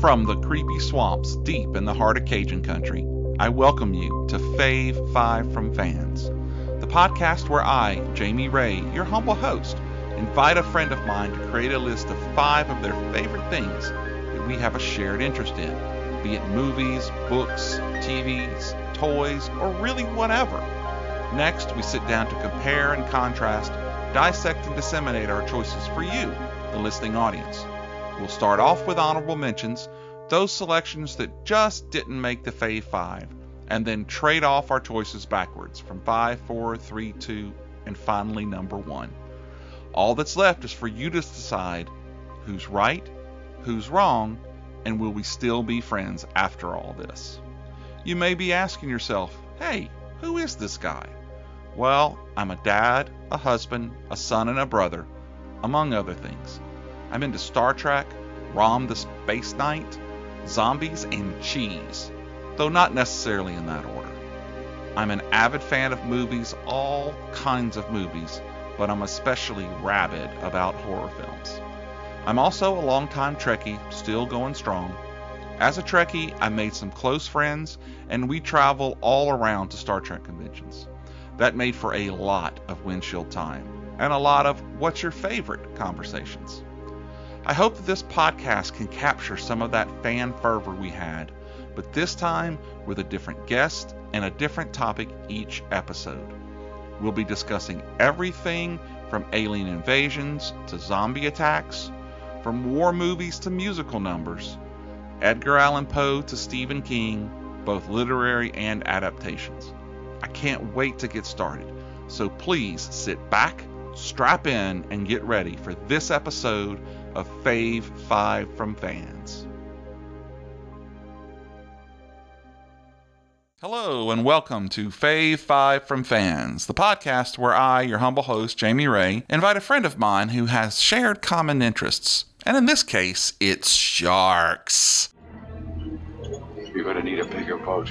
From the creepy swamps deep in the heart of Cajun country, I welcome you to Fave 5 from Fans, the podcast where I, Jamie Ray, your humble host, invite a friend of mine to create a list of five of their favorite things that we have a shared interest in, be it movies, books, TVs, toys, or really whatever. Next, we sit down to compare and contrast, dissect and disseminate our choices for you, the listening audience. We'll start off with honorable mentions, those selections that just didn't make the Fave 5, and then trade off our choices backwards from 5, 4, 3, 2, and finally number 1. All that's left is for you to decide who's right, who's wrong, and will we still be friends after all this? You may be asking yourself, hey, who is this guy? Well, I'm a dad, a husband, a son, and a brother, among other things. I'm into Star Trek, Rom the Space Knight, zombies, and cheese, though not necessarily in that order. I'm an avid fan of movies, all kinds of movies, but I'm especially rabid about horror films. I'm also a longtime Trekkie, still going strong. As a Trekkie, I made some close friends, and we travel all around to Star Trek conventions. That made for a lot of windshield time and a lot of what's your favorite conversations. I hope that this podcast can capture some of that fan fervor we had, but this time with a different guest and a different topic each episode. We'll be discussing everything from alien invasions to zombie attacks, from war movies to musical numbers, Edgar Allan Poe to Stephen King, both literary and adaptations. I can't wait to get started, so please sit back, strap in, and get ready for this episode of Fave 5 from Fans. Hello, and welcome to Fave 5 from Fans, the podcast where I, your humble host, Jamie Ray, invite a friend of mine who has shared common interests. And in this case, it's sharks. You're gonna need a bigger boat.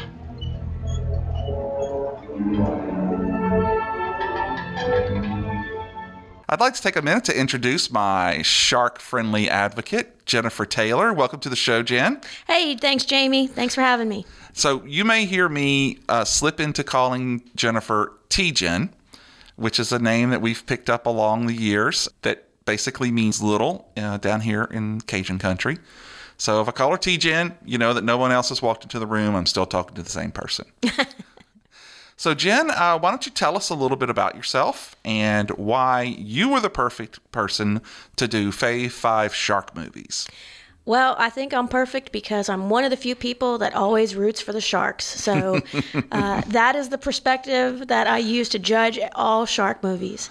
I'd like to take a minute to introduce my shark friendly advocate, Jennifer Taylor. Welcome to the show, Jen. Hey, thanks, Jamie. Thanks for having me. So, you may hear me uh, slip into calling Jennifer T Jen, which is a name that we've picked up along the years that basically means little uh, down here in Cajun country. So, if I call her T Jen, you know that no one else has walked into the room. I'm still talking to the same person. So, Jen, uh, why don't you tell us a little bit about yourself and why you were the perfect person to do Fave 5 shark movies? Well, I think I'm perfect because I'm one of the few people that always roots for the Sharks. So uh, that is the perspective that I use to judge all shark movies.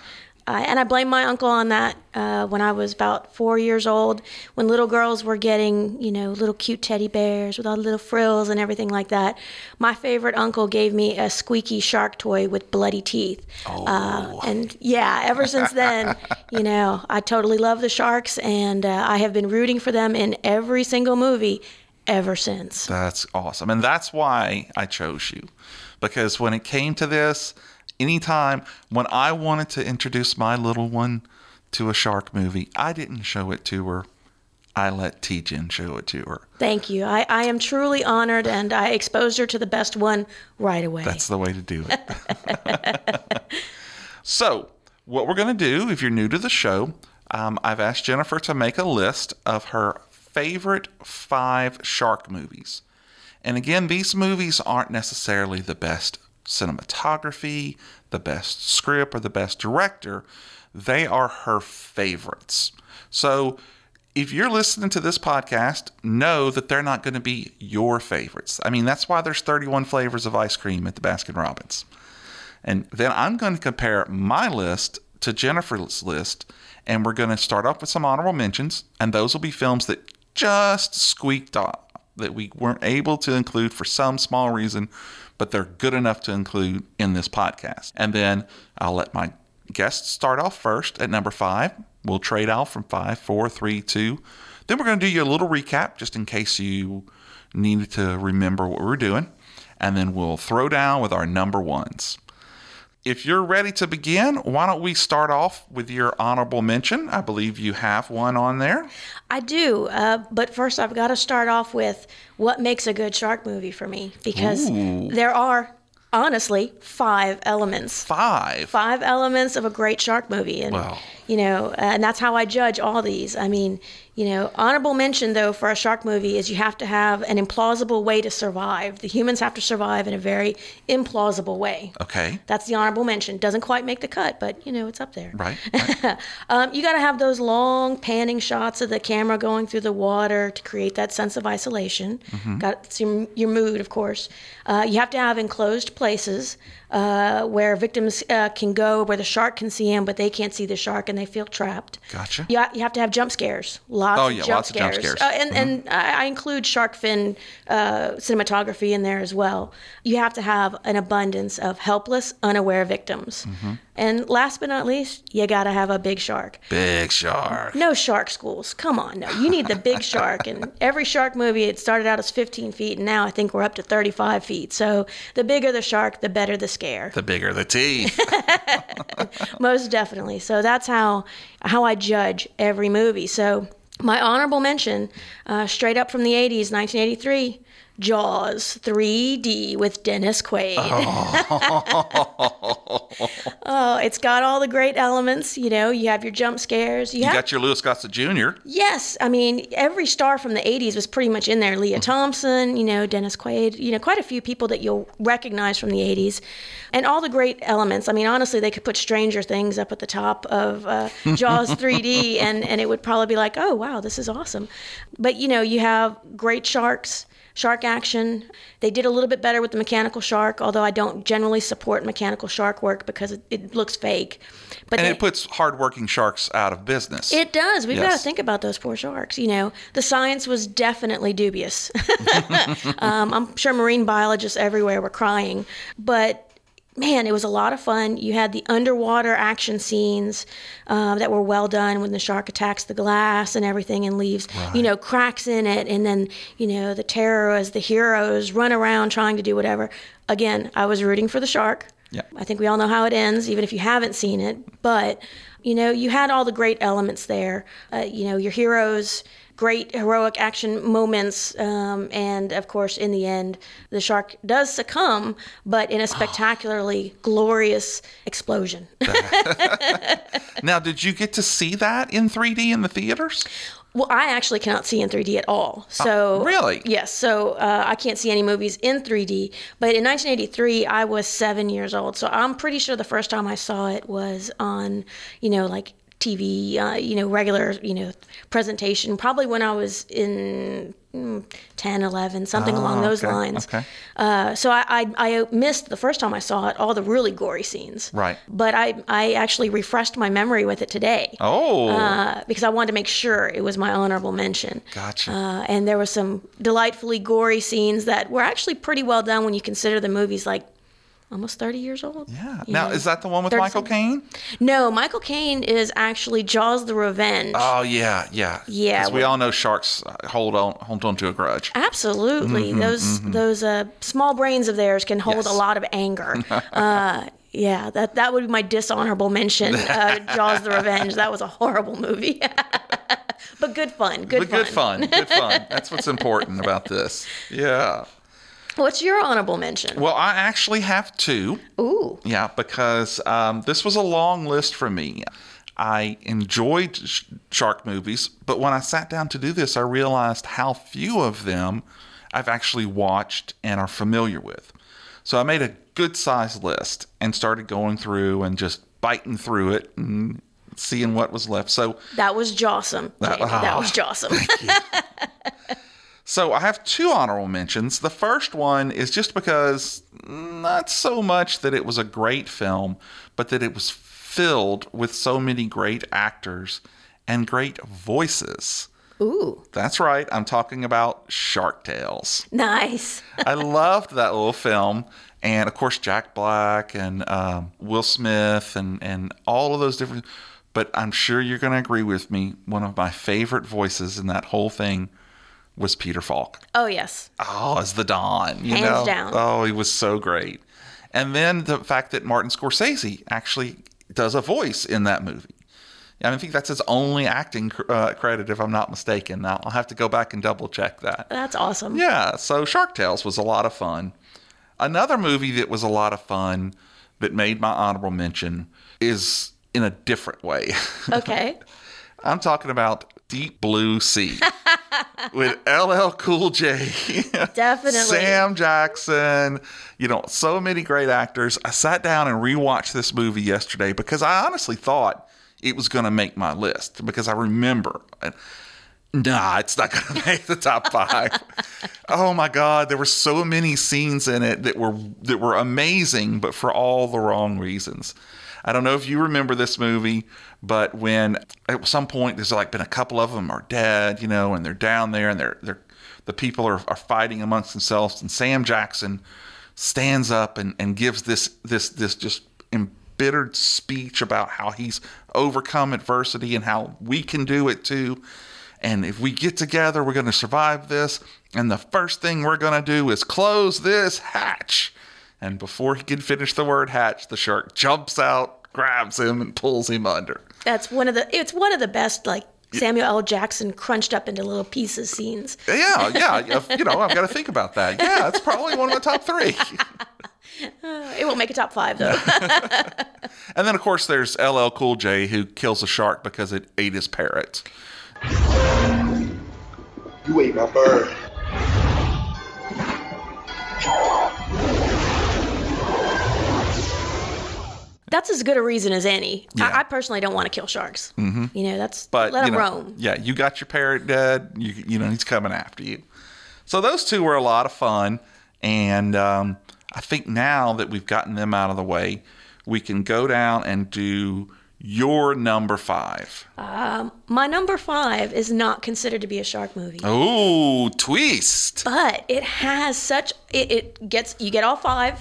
Uh, and I blame my uncle on that uh, when I was about four years old, when little girls were getting, you know, little cute teddy bears with all the little frills and everything like that. My favorite uncle gave me a squeaky shark toy with bloody teeth. Oh. Uh, and yeah, ever since then, you know, I totally love the sharks, and uh, I have been rooting for them in every single movie ever since. That's awesome. And that's why I chose you. Because when it came to this, anytime when I wanted to introduce my little one to a shark movie, I didn't show it to her. I let T Jen show it to her. Thank you. I, I am truly honored, and I exposed her to the best one right away. That's the way to do it. so, what we're going to do, if you're new to the show, um, I've asked Jennifer to make a list of her favorite five shark movies. And again, these movies aren't necessarily the best cinematography, the best script, or the best director. They are her favorites. So, if you're listening to this podcast, know that they're not going to be your favorites. I mean, that's why there's 31 flavors of ice cream at the Baskin Robbins. And then I'm going to compare my list to Jennifer's list, and we're going to start off with some honorable mentions, and those will be films that just squeaked off, that we weren't able to include for some small reason, but they're good enough to include in this podcast. And then I'll let my guests start off first at number five. We'll trade out from five, four, three, two. Then we're going to do you a little recap just in case you needed to remember what we're doing. And then we'll throw down with our number ones. If you're ready to begin, why don't we start off with your honorable mention? I believe you have one on there. I do, uh, but first I've got to start off with what makes a good shark movie for me because Ooh. there are honestly five elements. Five. Five elements of a great shark movie, and Wow. You know, and that's how I judge all these. I mean, you know, honorable mention though for a shark movie is you have to have an implausible way to survive. The humans have to survive in a very implausible way. Okay. That's the honorable mention. Doesn't quite make the cut, but you know, it's up there. Right. right. Um, you got to have those long panning shots of the camera going through the water to create that sense of isolation. Got your, your mood, of course. Uh, you have to have enclosed places uh, where victims uh, can go, where the shark can see them, but they can't see the shark and they feel trapped. Gotcha. You, you have to have jump scares. Lots Oh, of jump lots of jump scares. scares. Mm-hmm. Uh, and and I, I include shark fin uh, cinematography in there as well. You have to have an abundance of helpless, unaware victims. Mm-hmm. And last but not least, you got to have a big shark. Big shark. No shark schools. Come on, no. You need the big shark. And every shark movie, it started out as 15 feet, and now I think we're up to 35 feet. So the bigger the shark, the better the scare. The bigger the teeth. Most definitely. So that's how how I judge every movie. So my honorable mention, uh, straight up from the 80s, 1983. Jaws 3D with Dennis Quaid. Oh. it's got all the great elements. You know, you have your jump scares. You, You have got your Louis Gossett Jr. Yes, I mean every star from the '80s was pretty much in there. Lea Thompson, you know, Dennis Quaid, you know, quite a few people that you'll recognize from the '80s, and all the great elements. I mean, honestly, they could put Stranger Things up at the top of uh, Jaws 3D, and and it would probably be like, oh wow, this is awesome. But you know, you have great sharks. Shark action. They did a little bit better with the mechanical shark, although I don't generally support mechanical shark work because it, it looks fake. But And they, it puts hardworking sharks out of business. it does. We've got to think about those poor sharks. You know, the science was definitely dubious. um, I'm sure marine biologists everywhere were crying, but man, it was a lot of fun. You had the underwater action scenes um, that were well done when the shark attacks the glass and everything and leaves, you know, cracks in it. And then, you know, the terror as the heroes run around trying to do whatever. Again, I was rooting for the shark. Yeah. I think we all know how it ends, even if you haven't seen it. But, you know, you had all the great elements there. Uh, you know, your heroes, great heroic action moments. Um, and of course, in the end, the shark does succumb, but in a spectacularly glorious explosion. now, did you get to see that in 3D in the theaters? Well, I actually cannot see in 3D at all. So really? yes. So uh, I can't see any movies in 3D. But in 1983, I was seven years old. So I'm pretty sure the first time I saw it was on, you know, like TV, uh, you know, regular, you know, presentation. Probably when I was in mm, 10, 11, something along those okay, lines. okay. Uh, so I, I, I missed the first time I saw it all the really gory scenes. Right. But I, I actually refreshed my memory with it today Oh, uh, because I wanted to make sure it was my honorable mention. gotcha. Uh, and there were some delightfully gory scenes that were actually pretty well done when you consider the movie's like almost 30 years old. yeah. Now, know. is that the one with 30 Michael Caine? No, Michael Caine is actually Jaws the Revenge. Oh, yeah, yeah. Yeah, we all know sharks uh, hold on, hold on to a grudge. Absolutely. those those uh, small brains of theirs can hold Mm-hmm, Yes. a lot of anger. uh, yeah, that that would be my dishonorable mention. Uh, Jaws the Revenge. That was a horrible movie. but good fun. Good But fun. good fun. Good fun. That's what's important about this. Yeah. What's your honorable mention? Well, I actually have two. Ooh. Yeah, because um, this was a long list for me. I enjoyed sh- shark movies, but when I sat down to do this, I realized how few of them I've actually watched and are familiar with. So I made a good sized list and started going through and just biting through it and seeing what was left. So That was Jawsome. That-. That, was Jawsome. So I have two honorable mentions. The first one is just because not so much that it was a great film, but that it was filled with so many great actors and great voices. Ooh, That's right, I'm talking about Shark Tales. nice. I loved that little film. And of course, Jack Black and um, Will Smith and, and all of those different. But I'm sure you're going to agree with me. One of my favorite voices in that whole thing was Peter Falk. Oh yes. Oh, as the Don, you Hands know. down. Oh, he was so great. And then the fact that Martin Scorsese actually does a voice in that movie. I think that's his only acting uh, credit, if I'm not mistaken. Now I'll have to go back and double check that. That's awesome. Yeah, so Shark Tales was a lot of fun. Another movie that was a lot of fun that made my honorable mention is in a different way. Okay. I'm talking about Deep Blue Sea with LL Cool J. Definitely. Sam Jackson, you know, so many great actors. I sat down and rewatched this movie yesterday because I honestly thought it was going to make my list because I remember. Nah, it's not going to make the top five. oh my God, there were so many scenes in it that were that were amazing, but for all the wrong reasons. I don't know if you remember this movie, but when at some point there's like been a couple of them are dead, you know, and they're down there and they're they're the people are, are fighting amongst themselves, and Sam Jackson stands up and, and gives this this this just embittered speech about how he's overcome adversity and how we can do it too. And if we get together, we're going to survive this. And the first thing we're going to do is close this hatch. And before he can finish the word hatch, the shark jumps out, grabs him, and pulls him under. That's one of the. It's one of the best like Samuel L. Jackson crunched up into little pieces scenes. Yeah, yeah. You know, I've got to think about that. Yeah, it's probably one of my top three. It won't make a top five though. and then, of course, there's LL Cool J who kills a shark because it ate his parrot. You ate my bird. That's as good a reason as any. Yeah. I, I personally don't want to kill sharks. Mm-hmm. You know, that's But let them know, roam. Yeah, you got your parrot dead. You you know he's coming after you. So those two were a lot of fun, and um, I think now that we've gotten them out of the way, we can go down and do your number five. My number five is not considered to be a shark movie, Oh, twist. but it has such it, it gets you get all five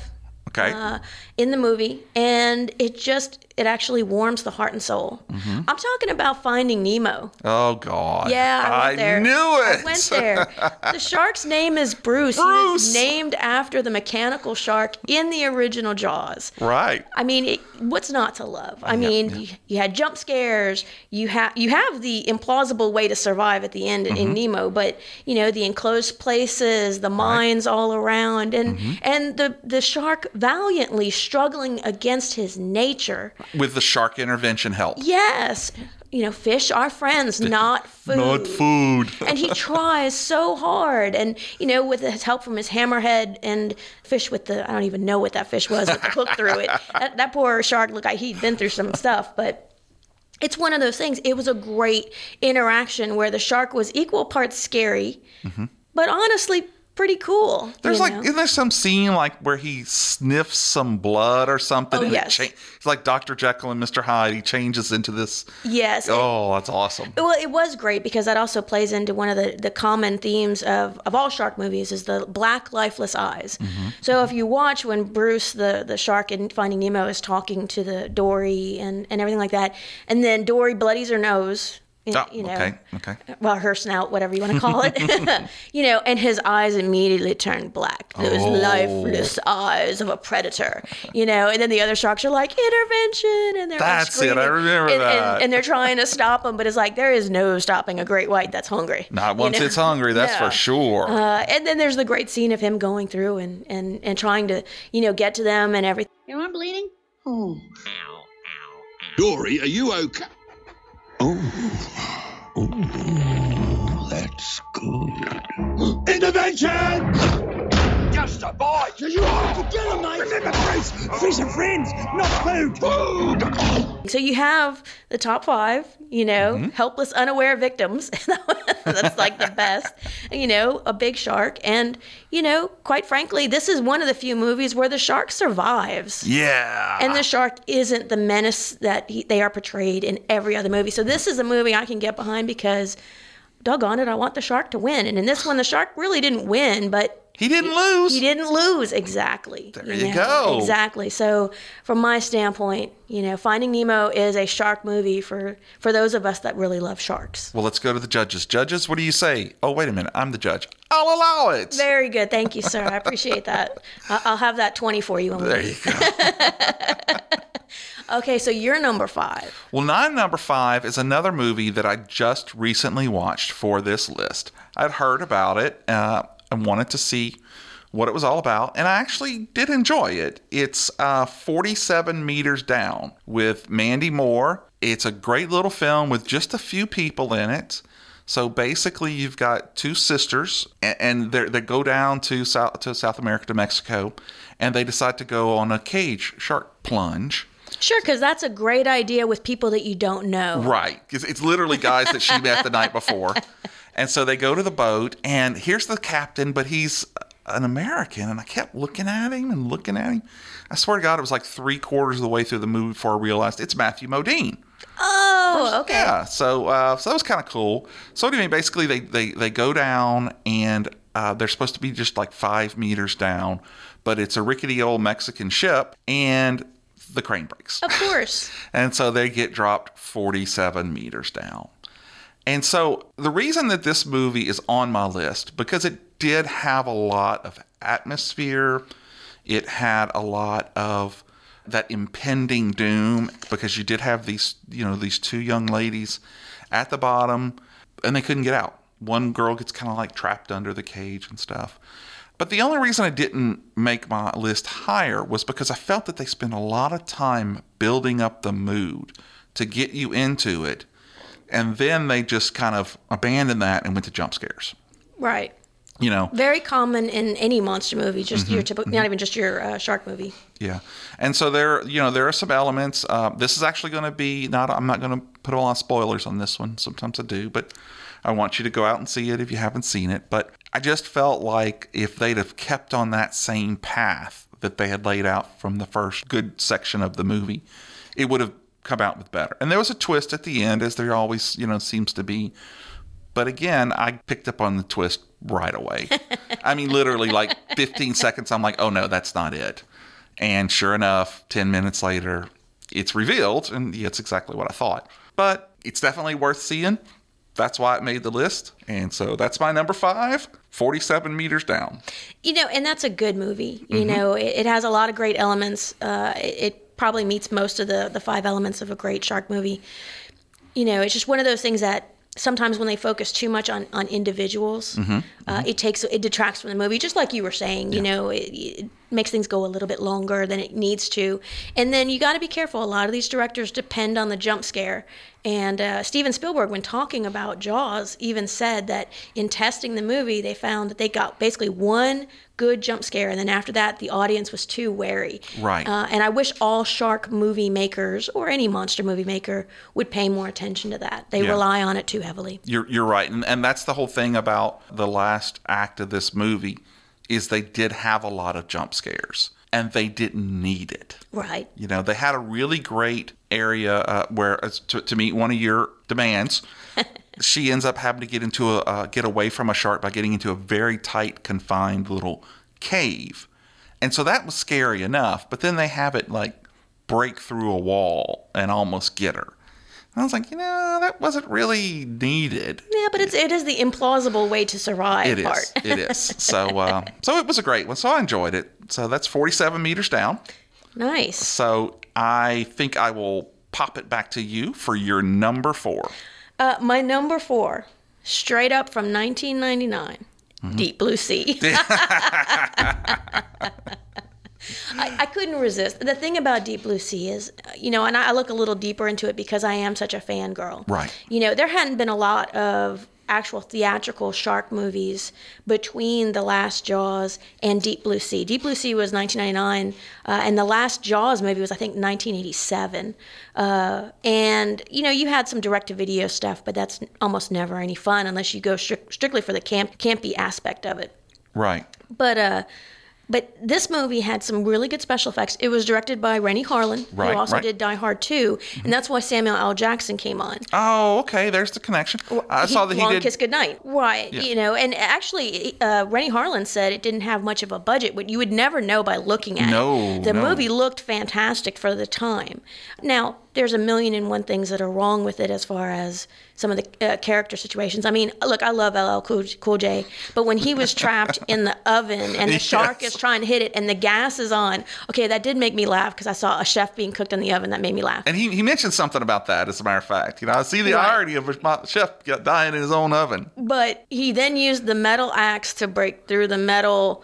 Okay. uh, in the movie, and it just it actually warms the heart and soul. Mm-hmm. I'm talking about Finding Nemo. oh God. Yeah, I went there. knew it. I went there. The shark's name is Bruce. He Bruce! was named after the mechanical shark in the original Jaws. Right. I mean, it, what's not to love? I mean, You, you had jump scares. You have you have the implausible way to survive at the end Mm-hmm. in Nemo, but you know the enclosed places, the mines all around, and Mm-hmm. and the the shark valiantly struggling against his nature. With the shark intervention help. Yes, you know, fish are friends, not food. Not food. and he tries so hard and you know with his help from his hammerhead and fish with the i don't even know what that fish was with the hook through it that, that poor shark looked like he'd been through some stuff but it's one of those things it was a great interaction where the shark was equal parts scary mm-hmm. but honestly pretty cool There's like, know? isn't there some scene like where he sniffs some blood or something? Oh, yes. cha- it's like Dr. Jekyll and Mr. Hyde. He changes into this. yes Oh, that's awesome. Well, it was great because that also plays into one of the, the common themes of, of all shark movies is the black lifeless eyes. Mm-hmm. So if you watch when Bruce the, the shark in Finding Nemo is talking to the Dory and, and everything like that, and then Dory bloodies her nose. You Oh, you know, okay, okay. well, her snout, whatever you want to call it, you know, and his eyes immediately turned black. Those Oh. lifeless eyes of a predator, you know, and then the other sharks are like intervention, and they're like, That's it, I screaming, remember and, that. And, and they're trying to stop him, but it's like there is no stopping a great white that's hungry. Not you once know? it's hungry, that's Yeah. for sure. Uh, and then there's the great scene of him going through and, and, and trying to, you know, get to them and everything. You know I'm bleeding? Oh. Dory, are you okay? Oh, oh, that's good. Intervention! Just a bite. You are to kill him, mate. Remember, Bruce, fish are friends, not food. Food. So you have the top five, you know, Mm-hmm. helpless, unaware victims. That's like the best. You know, a big shark. And, you know, quite frankly, this is one of the few movies where the shark survives. yeah. And the shark isn't the menace that he, they are portrayed in every other movie. So this is a movie I can get behind because, doggone it, I want the shark to win. And in this one, the shark really didn't win, but He didn't lose. He didn't lose exactly. There you go. Exactly. So, from my standpoint, you know, Finding Nemo is a shark movie for for those of us that really love sharks. Well, let's go to the judges. Judges, what do you say? Oh, wait a minute. I'm the judge. I'll allow it. Very good. Thank you, sir. I appreciate that. I'll have that 20 for you. There you go. Okay, so you're number five. Well, nine number five is another movie that I just recently watched for this list. I'd heard about it uh, and wanted to see what it was all about, and I actually did enjoy it. It's uh, 47 meters down with Mandy Moore. It's a great little film with just a few people in it. So basically, you've got two sisters, and they they go down to South to South America to Mexico, and they decide to go on a cage shark plunge. Sure, because that's a great idea with people that you don't know. Right. It's, it's literally guys that she met the night before. And so they go to the boat, and here's the captain, but he's an American. And I kept looking at him and looking at him. I swear to God, it was like three quarters of the way through the movie before I realized it's Matthew Modine. Oh, okay. Yeah. So, uh, so that was kind of cool. So anyway, basically they they they go down and uh, they're supposed to be just like five meters down, but it's a rickety old Mexican ship and the crane breaks. Of course. And so they get dropped 47 meters down. And so the reason that this movie is on my list because it did have a lot of atmosphere. It had a lot of that impending doom because you did have these, you know, these two young ladies at the bottom and they couldn't get out. One girl gets kind of like trapped under the cage and stuff. But the only reason I didn't make my list higher was because I felt that they spent a lot of time building up the mood to get you into it. And then they just kind of abandoned that and went to jump scares. Right. You know, Very common in any monster movie, just Mm-hmm. your typical, not even just your uh, shark movie. Yeah, and so there, you know, there are some elements. Uh, this is actually going to be not. I'm not going to put a lot of spoilers on this one. Sometimes I do, but I want you to go out and see it if you haven't seen it. But I just felt like if they'd have kept on that same path that they had laid out from the first good section of the movie, it would have come out with better. And there was a twist at the end, as there always, you know, seems to be. But again, I picked up on the twist right away. I mean, literally, like 15 seconds, I'm like, oh no, that's not it. And sure enough, 10 minutes later, it's revealed, and it's exactly what I thought. But it's definitely worth seeing. That's why it made the list. And so that's my number five 47 meters down. You know, and that's a good movie. You Mm-hmm. know, it, it has a lot of great elements. Uh, it, it probably meets most of the the five elements of a great shark movie. You know, it's just one of those things that sometimes when they focus too much on on individuals, Mm-hmm. uh, it takes it detracts from the movie. Just like you were saying, you know, it, it makes things go a little bit longer than it needs to. And then you got to be careful. A lot of these directors depend on the jump scare. And uh, Steven Spielberg, when talking about Jaws, even said that in testing the movie, they found that they got basically one good jump scare, and then after that, the audience was too wary. Right. Uh, and I wish all shark movie makers or any monster movie maker would pay more attention to that. They Yeah. rely on it too heavily. You're, you're right. And, and that's the whole thing about the last act of this movie is they did have a lot of jump scares and they didn't need it. Right. You know, they had a really great area uh, where, uh, to, to meet one of your demands, she ends up having to get into a uh, get away from a shark by getting into a very tight, confined little cave, and so that was scary enough. But then they have it like break through a wall and almost get her. I was like, you know, that wasn't really needed. Yeah, but it's it is the implausible way to survive It is. part. It is. So, uh, so it was a great one. So I enjoyed it. So that's 47 meters down. nice. So I think I will pop it back to you for your number four. Uh, my number four, straight up from 1999, Mm-hmm. Deep Blue Sea. I, I couldn't resist. The thing about Deep Blue Sea is, uh, you know, and I look a little deeper into it because I am such a fangirl. Right. You know, there hadn't been a lot of actual theatrical shark movies between The Last Jaws and Deep Blue Sea. Deep Blue Sea was 1999, uh, and the last Jaws movie was, I think, 1987. Uh, and, you know, you had some direct to video stuff, but that's almost never any fun unless you go stric- strictly for the camp- campy aspect of it. Right. But uh, But this movie had some really good special effects. It was directed by Renny Harlin, Right, who also right. did Die Hard 2, and that's why Samuel L. Jackson came on. Oh, okay. There's the connection. I He- saw that he Long did. Kiss Goodnight. Right. Yeah. You know, and actually, uh, Renny Harlin said it didn't have much of a budget, but you would never know by looking at No, it. The no. movie looked fantastic for the time. Now, there's a million and one things that are wrong with it as far as some of the uh, character situations. I mean, look, I love LL Cool, cool J, but when he was trapped in the oven and the shark is trying to hit it and the gas is on, okay, that did make me laugh because I saw a chef being cooked in the oven. That made me laugh. and he, he mentioned something about that, as a matter of fact. You know, I see the Right. irony of a chef dying in his own oven. But he then used the metal axe to break through the metal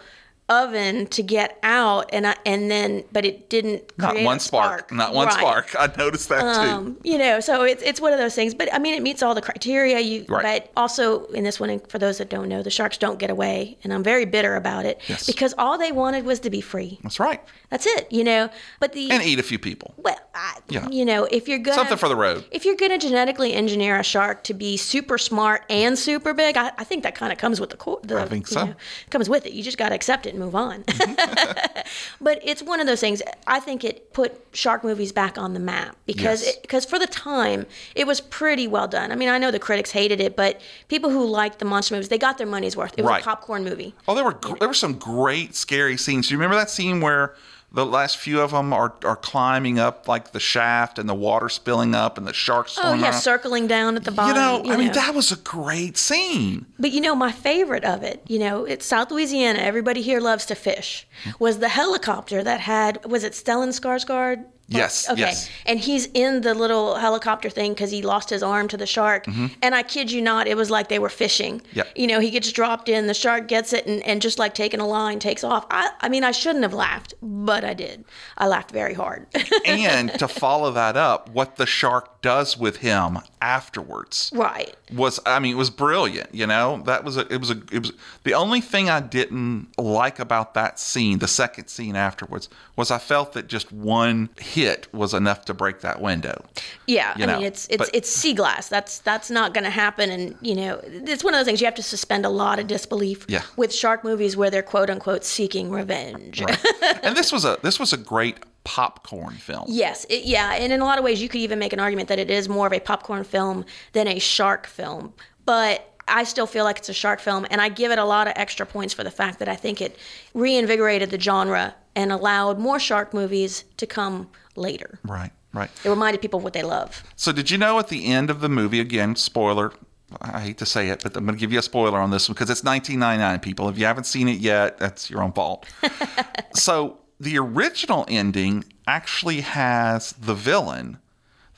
oven to get out, and I, and then but it didn't Not one a spark. Not one Right. spark. I noticed that too. Um, you know, so it's it's one of those things. But I mean, it meets all the criteria. You, Right. but also in this one, and for those that don't know, the sharks don't get away, and I'm very bitter about it Yes. because all they wanted was to be free. That's right. That's it. You know, but the And eat a few people. well, I, Yeah. you know, if you're gonna Something for the road. if you're gonna genetically engineer a shark to be super smart and super big, I, I think that kind of comes with the, I think so. know, comes with it. You just got to accept it and move on. Mm-hmm. but it's one of those things. I think it put shark movies back on the map because Yes. because for the time it was pretty well done. I mean, I know the critics hated it, but people who liked the monster movies, they got their money's worth. It was Right. a popcorn movie. Oh, there were gr- there were some great scary scenes. Do you remember that scene where the last few of them are, are climbing up like the shaft and the water spilling up and the sharks Oh yeah, circling down at the bottom. You know, I mean, that was a great scene. But you know, my favorite of it, you know, it's South Louisiana. Everybody here loves to fish. Hmm. Was the helicopter that had was it Stellan Skarsgård? Yes, Okay. yes. And he's in the little helicopter thing because he lost his arm to the shark. And I kid you not, it was like they were fishing. Mm-hmm. Yep. You know, he gets dropped in, the shark gets it, and, and just like taking a line, takes off. I, I mean, I shouldn't have laughed, but I did. I laughed very hard. and to follow that up, what the shark does with him afterwards right. was, I mean, it was brilliant. You know, that was a, it was a, it was the only thing I didn't like about that scene, the second scene afterwards, was I felt that just one hit was enough to break that window. Yeah, you I know, mean it's it's but- it's sea glass. That's that's not going to happen, and you know it's one of those things you have to suspend a lot of disbelief Yeah. with shark movies where they're quote unquote seeking revenge. and this was a this was a great popcorn film. yes, it, yeah, and in a lot of ways you could even make an argument that it is more of a popcorn film than a shark film, but. I still feel like it's a shark film, and I give it a lot of extra points for the fact that I think it reinvigorated the genre and allowed more shark movies to come later. Right, right. It reminded people of what they love. So did you know at the end of the movie again, spoiler, I hate to say it, but I'm going to give you a spoiler on this one because it's 1999 people. If you haven't seen it yet, that's your own fault. so the original ending actually has the villain,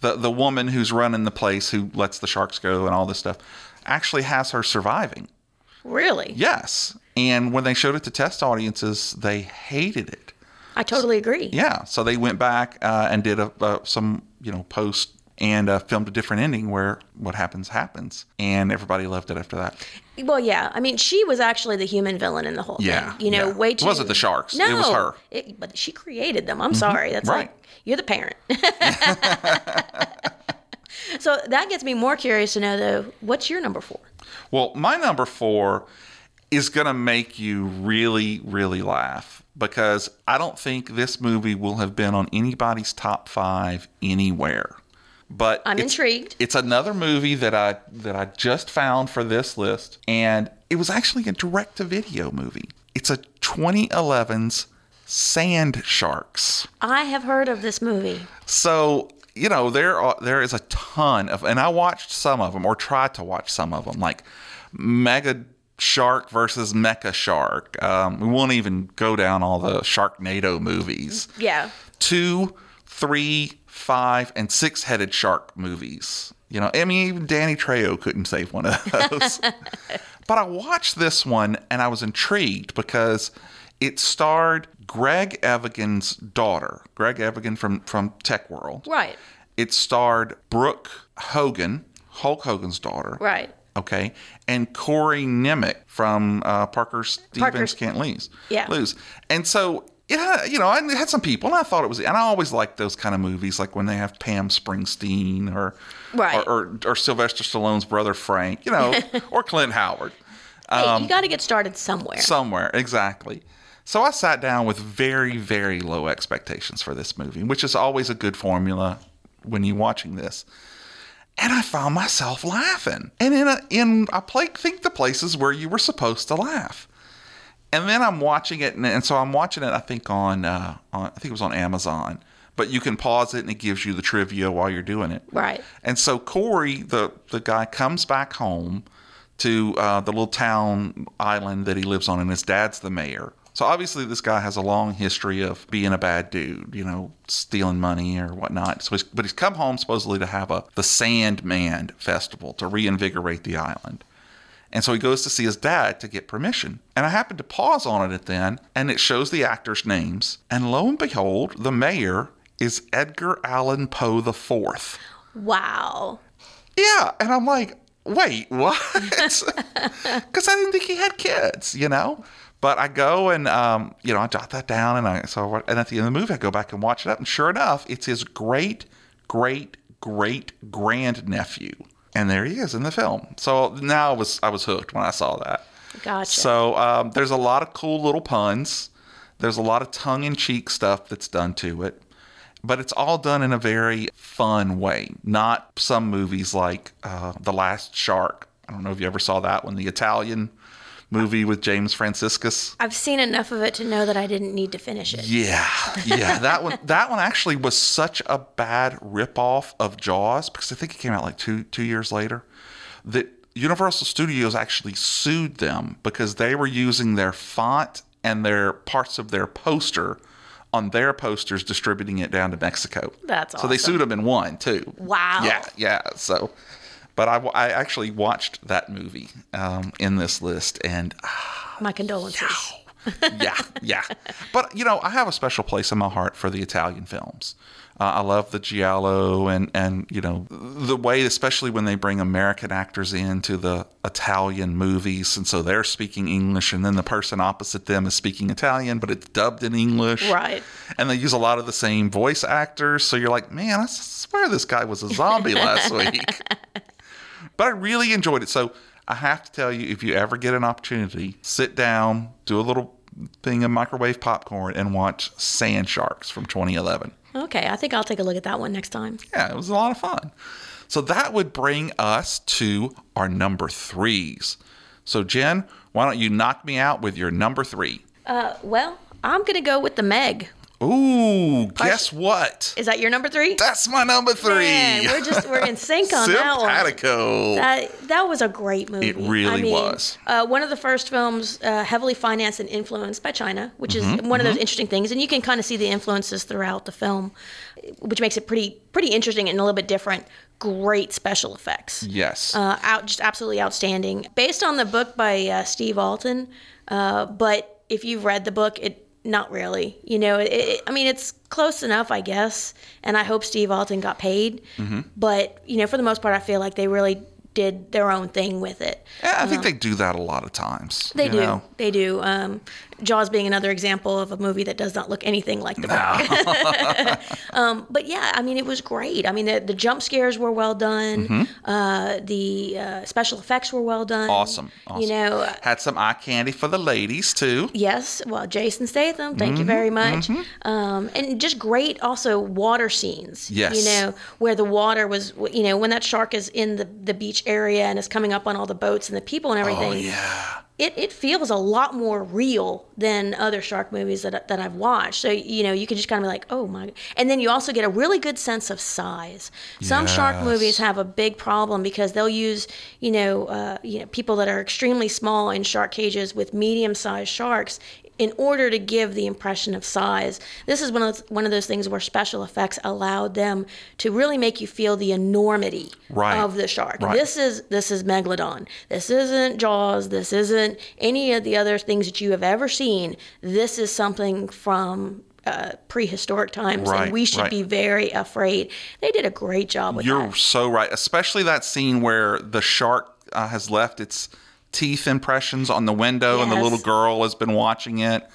the the woman who's running the place who lets the sharks go and all this stuff, actually has her surviving. Really? Yes. And when they showed it to test audiences, they hated it. I totally agree. Yeah, so they went back uh, and did a, uh, some, you know, post and uh, filmed a different ending where what happens happens, and everybody loved it after that. Well, yeah. I mean, she was actually the human villain in the whole Yeah, thing. You know, yeah. way It too. wasn't the sharks. No, It was her. Mm-hmm. It- but she created them. I'm sorry. That's Right. like you're the parent. so that gets me more curious to know, though, what's your number four? Well, my number four is going to make you really, really laugh because I don't think this movie will have been on anybody's top five anywhere. But I'm it's- intrigued. It's another movie that I that I just found for this list, and it was actually a direct-to-video movie. It's a 2011's Sand Sharks. I have heard of this movie. So you know there are there is a ton of, and I watched some of them or tried to watch some of them, like Mega Shark versus Mecha Shark. Um, we won't even go down all the Sharknado movies. Yeah. Two, three, five, and six-headed shark movies. You know, I mean, even Danny Trejo couldn't save one of those. but I watched this one and I was intrigued because it starred Greg Evigan's daughter, Greg Evigan from from TekWar. Right. It starred Brooke Hogan, Hulk Hogan's daughter. Right. Okay, and Corey Nemec from uh, Parker Stevens Can't Lose. Yeah. Lose. And so you know, I had some people, and I thought it was, and I always like those kind of movies, like when they have Pam Springsteen or, Right. or, or, or Sylvester Stallone's brother Frank, you know, or Clint Howard Hey, you got to get started somewhere. somewhere exactly So I sat down with very, very low expectations for this movie, which is always a good formula when you're watching this. And I found myself laughing. And in a, in I play, think the places where you were supposed to laugh. And then I'm watching it, and, and so I'm watching it. I think on, uh, on I think it was on Amazon, but you can pause it and it gives you the trivia while you're doing it. Right. And so Corey, the the guy, comes back home to uh, the little town island that he lives on, and his dad's the mayor. So obviously, this guy has a long history of being a bad dude, you know, stealing money or whatnot. So, he's, but he's come home supposedly to have a the Sandman festival to reinvigorate the island. And so he goes to see his dad to get permission. And I happened to pause on it then, and it shows the actors' names. And lo and behold, the mayor is Edgar Allan Poe the Fourth. Wow. Yeah, and I'm like, wait, what? Because I didn't think he had kids, you know. But I go and um, you know I jot that down, and I so and at the end of the movie I go back and watch it up, and sure enough, it's his great great great grand nephew, and there he is in the film. So now I was I was hooked when I saw that. Gotcha. So um, there's a lot of cool little puns. There's a lot of tongue in cheek stuff that's done to it, but it's all done in a very fun way. Not some movies like uh, The Last Shark. I don't know if you ever saw that one, the Italian movie with James Franciscus. I've seen enough of it to know that I didn't need to finish it. Yeah, yeah, that one. That one actually was such a bad ripoff of Jaws because I think it came out like two two years later. That Universal Studios actually sued them because they were using their font and their parts of their poster on their posters, distributing it down to Mexico. That's So they sued them and won too. Wow. Yeah, yeah. So, but I, I actually watched that movie um, in this list and My condolences. yeah, yeah. But you know, I have a special place in my heart for the Italian films. Uh, I love the giallo and and you know the way, especially when they bring American actors into the Italian movies, and so they're speaking English, and then the person opposite them is speaking Italian, but it's dubbed in English, Right. And they use a lot of the same voice actors, so you're like, man, I swear this guy was a zombie last week. But I really enjoyed it. So I have to tell you, if you ever get an opportunity, sit down, do a little thing of microwave popcorn, and watch Sand Sharks from 2011. Okay, I think I'll take a look at that one next time. Yeah, it was a lot of fun. So that would bring us to our number threes. So, Jen, why don't you knock me out with your number three? Uh, well, I'm gonna go with the Meg. Ooh, guess what? Is that your number three? That's my number three. Man, we're just we're in sync on that one. Simpatico. That that was a great movie. It really I mean, was. Uh, one of the first films uh, heavily financed and influenced by China, which is Mm-hmm, one of those interesting things, and you can kind of see the influences throughout the film, which makes it pretty pretty interesting and a little bit different. Great special effects. yes. Uh, out just absolutely outstanding. Based on the book by uh, Steve Alten, uh, but if you've read the book, it not really. You know, it, it, I mean, it's close enough, I guess. And I hope Steve Alten got paid. Mm-hmm. But you know, for the most part, I feel like they really did their own thing with it. yeah, I think they do that a lot of times. They do. know? They do. Um, Jaws being another example of a movie that does not look anything like the book. um, but yeah, I mean, it was great. I mean, the, the jump scares were well done. Uh, the uh, special effects were well done. Mm-hmm. Awesome. awesome. You know, uh, had some eye candy for the ladies too. yes. Well, Jason Statham, thank Mm-hmm, you very much. Um, and just great also water scenes. Yes. You know, where the water was, you know, when that shark is in the, the beach area and is coming up on all the boats and the people and everything. Oh yeah. It, it feels a lot more real than other shark movies that, that I've watched. So, you know, you can just kind of be like, oh my. And then you also get a really good sense of size. Some shark movies have a big problem because they'll use, you know, uh, you know, people that are extremely small in shark cages with medium sized sharks in order to give the impression of size. This is one of those, one of those things where special effects allowed them to really make you feel the enormity Right. of the shark. Right. This is this is Megalodon. This isn't Jaws. This isn't any of the other things that you have ever seen. This is something from uh, prehistoric times, Right, and we should right. be very afraid. They did a great job with You're that. so right, especially that scene where the shark uh, has left its teeth impressions on the window and the little girl has been watching it.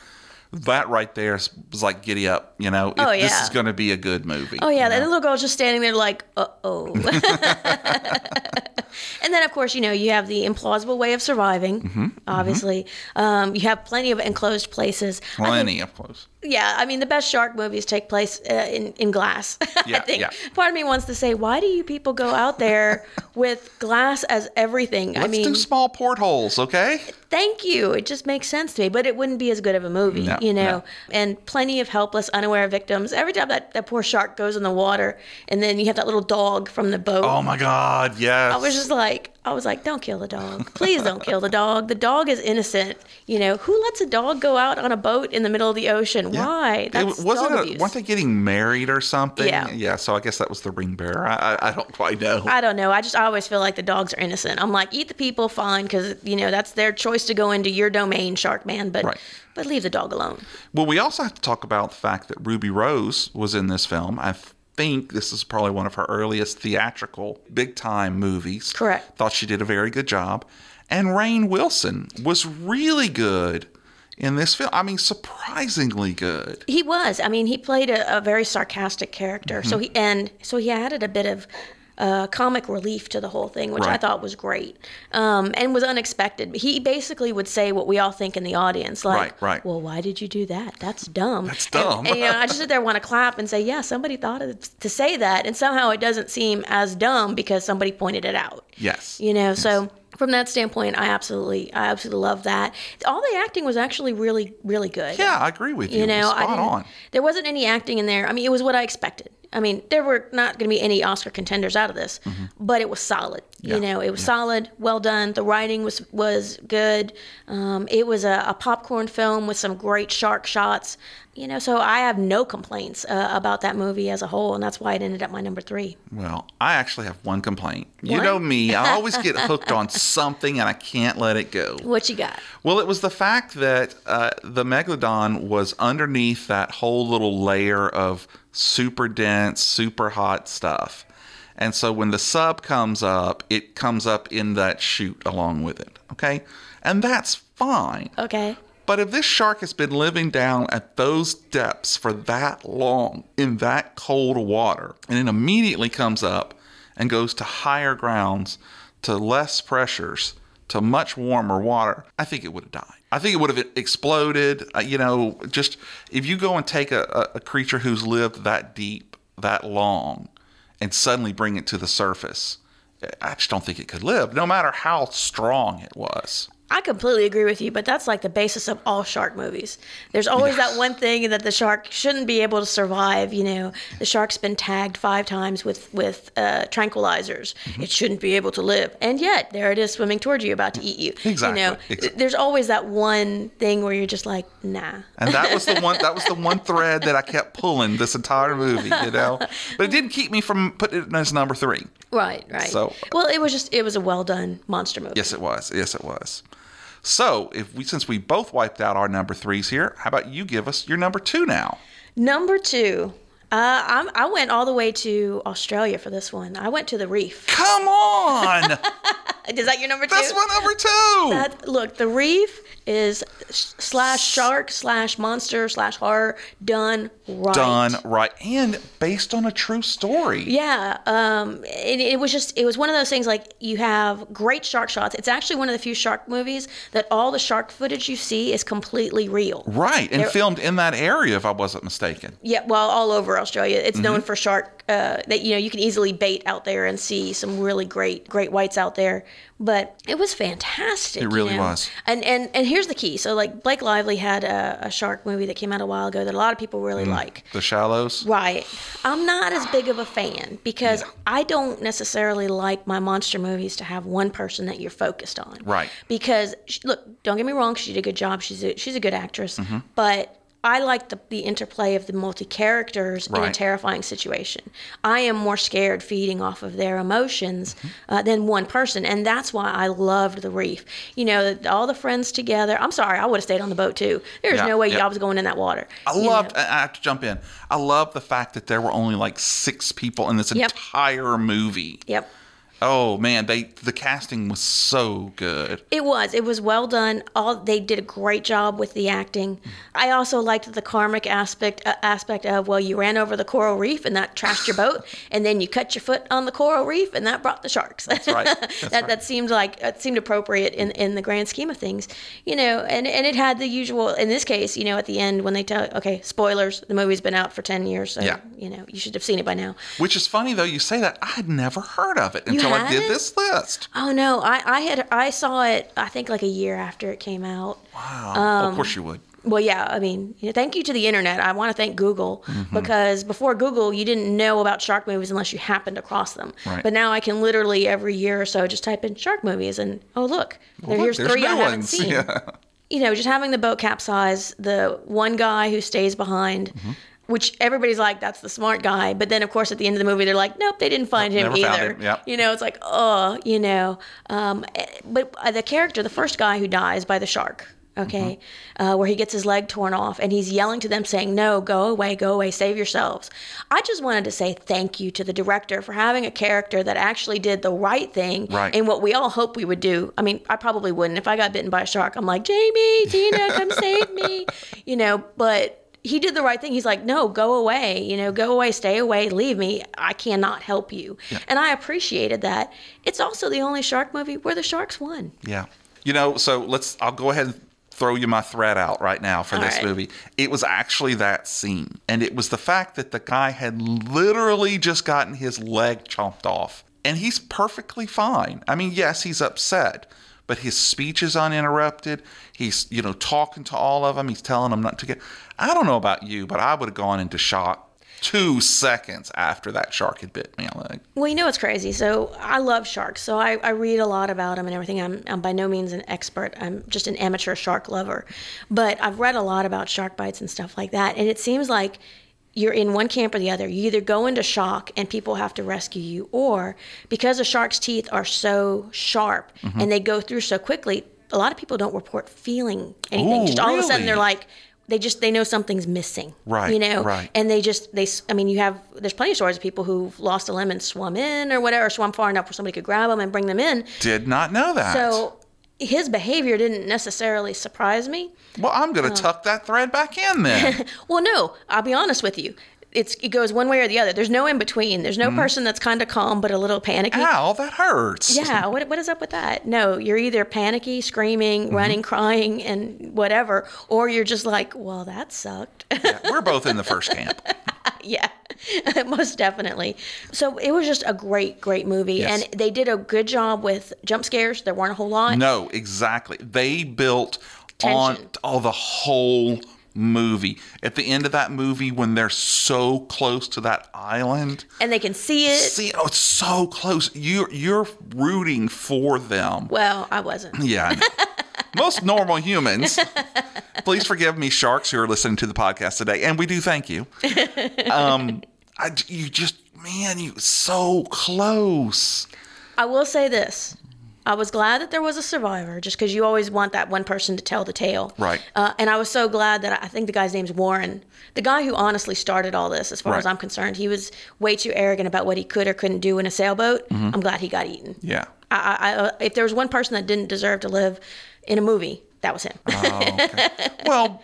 That right there is- was like giddy up, you know. Oh, This yeah. is going to be a good movie. Oh yeah, you the little girl's just standing there like, uh oh. and then of course you know, you have the implausible way of surviving. Mm-hmm, Obviously, um, you have plenty of enclosed places. I think- Plenty of clothes. Yeah, I mean, the best shark movies take place uh, in in glass. I think yeah. part of me wants to say, why do you people go out there with glass as everything? I Let's mean, do small portholes, okay? thank you. It just makes sense to me, but it wouldn't be as good of a movie, No, you know. no. And plenty of helpless, unaware victims. Every time that, that poor shark goes in the water, and then you have that little dog from the boat. Oh my God, yes. I was just like, I was like, don't kill the dog. Please don't kill the dog. The dog is innocent. You know, who lets a dog go out on a boat in the middle of the ocean? Yeah. Why? It That's wasn't dog a, abuse. weren't they getting married or something? Yeah. Yeah. So I guess that was the ring bearer. I, I, I don't quite know. I don't know. I just I always feel like the dogs are innocent. I'm like, eat the people, fine, because you know that's their choice to go into your domain, Shark Man. But Right. but leave the dog alone. Well, we also have to talk about the fact that Ruby Rose was in this film. I think this is probably one of her earliest theatrical, big time movies. Correct. Thought she did a very good job. And Rainn Wilson was really good in this film. I mean, surprisingly good. He was. I mean, he played a, a very sarcastic character. So Mm-hmm. he and so he added a bit of. Uh, comic relief to the whole thing, which I thought was great um, and was unexpected. He basically would say what we all think in the audience, like, Right, right. "Well, why did you do that? That's dumb." That's dumb. And, you know, I just sit there want to clap and say, "Yeah, somebody thought of, to say that," and somehow it doesn't seem as dumb because somebody pointed it out. Yes. You know, so from that standpoint, I absolutely, I absolutely love that. All the acting was actually really, really good. Yeah, I agree with you. You know, Spot on. there wasn't any acting in there. I mean, it was what I expected. I mean, there were not going to be any Oscar contenders out of this, but it was solid. Mm-hmm. Yeah, You know, it was solid, well done. The writing was was good. Um, it was a, a popcorn film with some great shark shots. You know, so I have no complaints uh, about that movie as a whole, and that's why it ended up my number three. Well, I actually have one complaint. You know me, I always get hooked on something and I can't let it go. What you got? Well, it was the fact that uh, the megalodon was underneath that whole little layer of super dense, super hot stuff. And so when the sub comes up, it comes up in that chute along with it. Okay? And that's fine. Okay. But if this shark has been living down at those depths for that long in that cold water and it immediately comes up and goes to higher grounds, to less pressures, to much warmer water, I think it would have died. I think it would have exploded. Uh, you know, just if you go and take a, a, a creature who's lived that deep, that long, and suddenly bring it to the surface, I just don't think it could live, no matter how strong it was. I completely agree with you, but that's like the basis of all shark movies. There's always that one thing that the shark shouldn't be able to survive. You know, the shark's been tagged five times with with uh, tranquilizers. Mm-hmm. It shouldn't be able to live, and yet there it is swimming towards you, about to eat you. Exactly, You know, exactly. there's always that one thing where you're just like, nah. And that was the one that was the one thread that I kept pulling this entire movie, you know. But it didn't keep me from putting it as number three. Right, right. So- well, it was just it was a well done monster movie. Yes, it was. Yes, it was. So if we since we both wiped out our number threes here, how about you give us your number two now? Number two. Uh, I'm, I went all the way to Australia for this one. I went to the reef. Come on, Is that your number two? that's my number two. That look, the reef is slash shark slash monster slash horror done right. Done right and based on a true story. Yeah, um, it, it was just it was one of those things like you have great shark shots. It's actually one of the few shark movies that all the shark footage you see is completely real. Right, and There- filmed in that area, if I wasn't mistaken. Yeah, well, all over Australia, it's Mm-hmm. known for shark. Uh, that you know you can easily bait out there and see some really great great whites out there. But it was fantastic. It you really know? was. And and and here's the key. So like Blake Lively had a, a shark movie that came out a while ago that a lot of people really Mm. like. The Shallows. Right. I'm not as big of a fan because I don't necessarily like my monster movies to have one person that you're focused on. Right. Because sh- look, don't get me wrong, she did a good job. She's a, she's a good actress, Mm-hmm. but I like the, the interplay of the multi characters in a terrifying situation. I am more scared feeding off of their emotions Mm-hmm. uh, than one person, and that's why I loved the reef. You know, all the friends together. I'm sorry, I would have stayed on the boat too. There's Yeah, no way yeah. y'all was going in that water. I you know. I I have to jump in. I love the fact that there were only like six people in this Yep. entire movie. Yep. Oh man, they the casting was so good. It was. It was well done. All they did a great job with the acting. I also liked the karmic aspect uh, aspect of well, you ran over the coral reef and that trashed your boat, and then you cut your foot on the coral reef and that brought the sharks. That's right. That's that right. that seemed like it seemed appropriate in in the grand scheme of things, you know. And and it had the usual. In this case, you know, at the end when they tell okay, spoilers, the movie's been out for ten years, so Yeah. you know you should have seen it by now. Which is funny though. You say that I had never heard of it until I did this list. Oh no, I I had I saw it I think like a year after it came out. Wow. Well, of course you would. Well, yeah, I mean, you know, thank you to the internet. I want to thank Google Mm-hmm. because before Google, you didn't know about shark movies unless you happened across them. Right. But now I can literally every year or so just type in shark movies and oh look, there, look, here's there's three I haven't seen. Yeah. You know, just having the boat capsize, the one guy who stays behind. Mm-hmm. Which everybody's like, that's the smart guy. But then, of course, at the end of the movie, they're like, nope, they didn't find him either. him, yep. You know, it's like, oh, you know. Um, eh, but uh, the character, the first guy who dies by the shark, okay, uh, where he gets his leg torn off and he's yelling to them, saying, no, go away, go away, save yourselves. I just wanted to say thank you to the director for having a character that actually did the right thing Right. and what we all hope we would do. I mean, I probably wouldn't. If I got bitten by a shark, I'm like, Jamie, Tina, come save me, you know, but he did the right thing. He's like, no, go away, you know, go away, stay away, leave me. I cannot help you. And I appreciated that. It's also the only shark movie where the sharks won. Yeah. You know, so let's I'll go ahead and throw you my thread out right now for All this right. movie. It was actually that scene. And it was the fact that the guy had literally just gotten his leg chomped off. And he's perfectly fine. I mean, yes, he's upset, but his speech is uninterrupted. He's, you know, talking to all of them. He's telling them not to get. I don't know about you, but I would have gone into shock two seconds after that shark had bit me the leg. Well, you know what's crazy? So I love sharks. So I, I read a lot about them and everything. I'm, I'm by no means an expert. I'm just an amateur shark lover. But I've read a lot about shark bites and stuff like that. And it seems like you're in one camp or the other. You either go into shock and people have to rescue you, or because a shark's teeth are so sharp Mm-hmm. and they go through so quickly, a lot of people don't report feeling anything. Ooh, just all of a sudden they're like, they just they know something's missing, Right, You know, right. and they just they s- i mean you have there's plenty of stories of people who've lost a limb and swum in or whatever swum far enough where somebody could grab them and bring them in Did not know that. so his behavior didn't necessarily surprise me Well, I'm going to tuck that thread back in then. well no i'll be honest with you it's it goes one way or the other there's no in between there's no Mm-hmm. person that's kind of calm but a little panicky Ow, that hurts. yeah what, what is up with that no you're either panicky screaming Mm-hmm. running crying and whatever or you're just like well that sucked Yeah, we're both in the first camp. yeah, most definitely. So it was just a great, great movie, Yes. and they did a good job with jump scares. There weren't a whole lot. No, exactly. They built on Tension. all the whole movie. At the end of that movie, when they're so close to that island, and they can see it. see, oh, it's so close. You're you're rooting for them. Well, I wasn't. Yeah. Most normal humans. Please forgive me, sharks, who are listening to the podcast today, and we do thank you. Um, I, you just, man, you so close. I will say this. I was glad that there was a survivor, just because you always want that one person to tell the tale. Right. Uh, and I was so glad that I think the guy's name's Warren, the guy who honestly started all this. As far as I'm concerned, he was way too arrogant about what he could or couldn't do in a sailboat. Mm-hmm. I'm glad he got eaten. Yeah. I, I, I, if there was one person that didn't deserve to live in a movie, that was him. Well,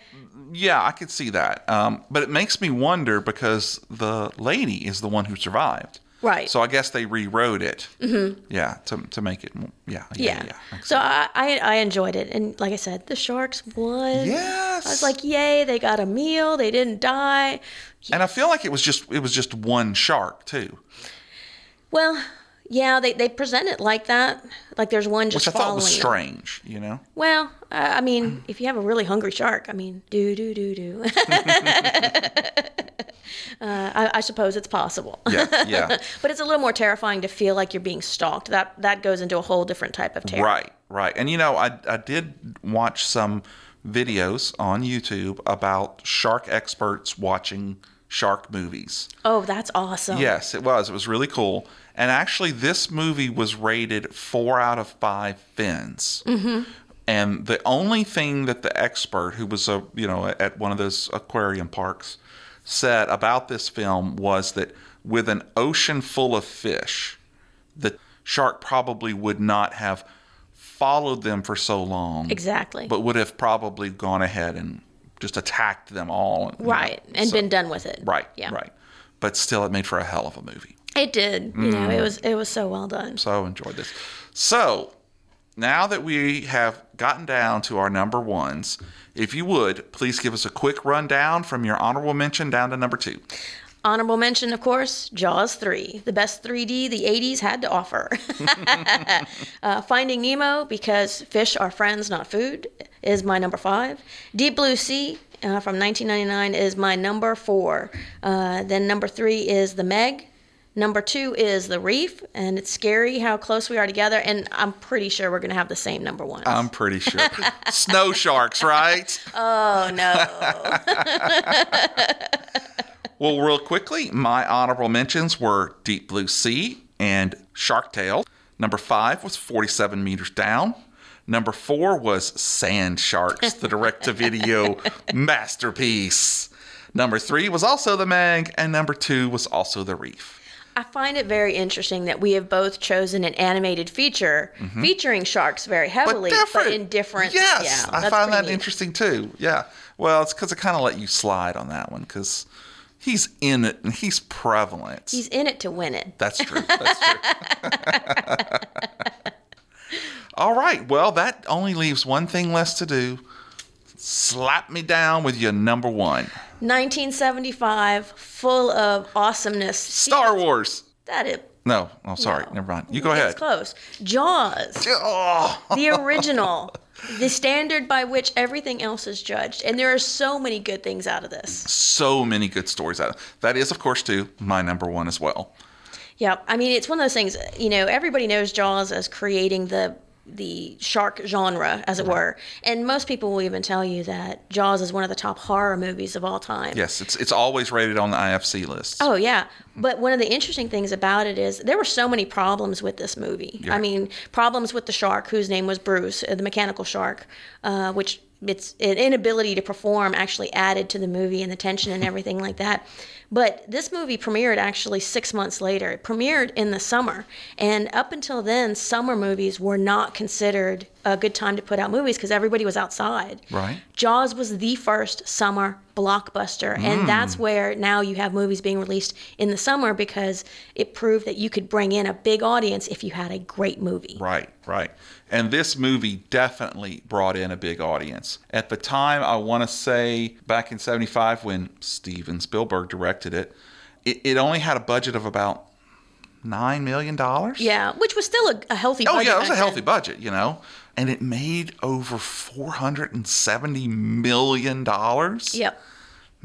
yeah, I could see that. Um, but it makes me wonder because the lady is the one who survived. Right. So I guess they rewrote it. Mm-hmm. Yeah, to, to make it. Yeah. Yeah. yeah. yeah. So I, I I enjoyed it, and like I said, the sharks won. Yes. I was like, yay! They got a meal. They didn't die. and I feel like it was just it was just one shark too, Well, yeah, they they present it like that. Like there's one just which I thought was strange. You know. Well, uh, I mean, if you have a really hungry shark, I mean, do do do do. Uh, I, I suppose it's possible. Yeah. Yeah. but it's a little more terrifying to feel like you're being stalked. That that goes into a whole different type of terror. Right, right. And you know, I I did watch some videos on YouTube about shark experts watching shark movies. Oh, that's awesome. Yes, it was. It was really cool. And actually, this movie was rated four out of five fins. Mm-hmm. And the only thing that the expert, who was a you know at one of those aquarium parks, said about this film was that with an ocean full of fish, the shark probably would not have followed them for so long. Exactly. But would have probably gone ahead and just attacked them all. you know. And so- been done with it. Right. Yeah. Right. But still, it made for a hell of a movie. It did. You know, Mm. it was it was so well done. So enjoyed this. So now that we have gotten down to our number ones, if you would please give us a quick rundown from your honorable mention down to number two. Honorable mention, of course, Jaws 3, the best 3D the 80s had to offer. uh, Finding Nemo, because fish are friends, not food, is my number five. Deep Blue Sea uh, from 1999 is my number four. Uh, then number three is The Meg. Number two is The Reef, and it's scary how close we are together, and I'm pretty sure we're going to have the same number one. I'm pretty sure. Snow sharks, right? oh, no. Well, real quickly, my honorable mentions were Deep Blue Sea and Shark Tale. Number five was 47 Meters Down. Number four was Sand Sharks, the direct to video masterpiece. Number three was also The Meg, and number two was also The Reef. I find it very interesting that we have both chosen an animated feature mm-hmm. featuring sharks very heavily, but, in different. Yes, yeah, I find that neat. interesting too. Yeah. Well, it's because I kind of let you slide on that one because he's in it and he's prevalent. He's in it to win it. That's true. That's true. All right. Well, that only leaves one thing less to do. Slap me down with your number one. 1975, full of awesomeness. Star Wars. That is. No. Oh, sorry. No. Never mind. You go It's ahead. It's close. Jaws, Oh, the original, the standard by which everything else is judged, and there are so many good things out of this. so many good stories out of That is, of course, too, my number one as well. Yeah, I mean, it's one of those things. You know, everybody knows Jaws as creating the the shark genre, as it were, and most people will even tell you that Jaws is one of the top horror movies of all time. Yes, it's it's always rated on the IFC list. Oh yeah, but one of the interesting things about it is there were so many problems with this movie. Yeah. I mean, problems with the shark, whose name was Bruce, uh, the mechanical shark, uh, which its an inability to perform actually added to the movie and the tension and everything like that. But this movie premiered actually six months later. It premiered in the summer, and up until then, summer movies were not considered a good time to put out movies because everybody was outside. Right. Jaws was the first summer blockbuster, and hmm. that's where now you have movies being released in the summer because it proved that you could bring in a big audience if you had a great movie. Right, right. And this movie definitely brought in a big audience. At the time, I want to say back in 75 when Steven Spielberg directed it, it, it only had a budget of about $9 million. Yeah, which was still a, a healthy. Oh, budget yeah, it was a healthy then. budget, you know. And it made over $470 million. Yep.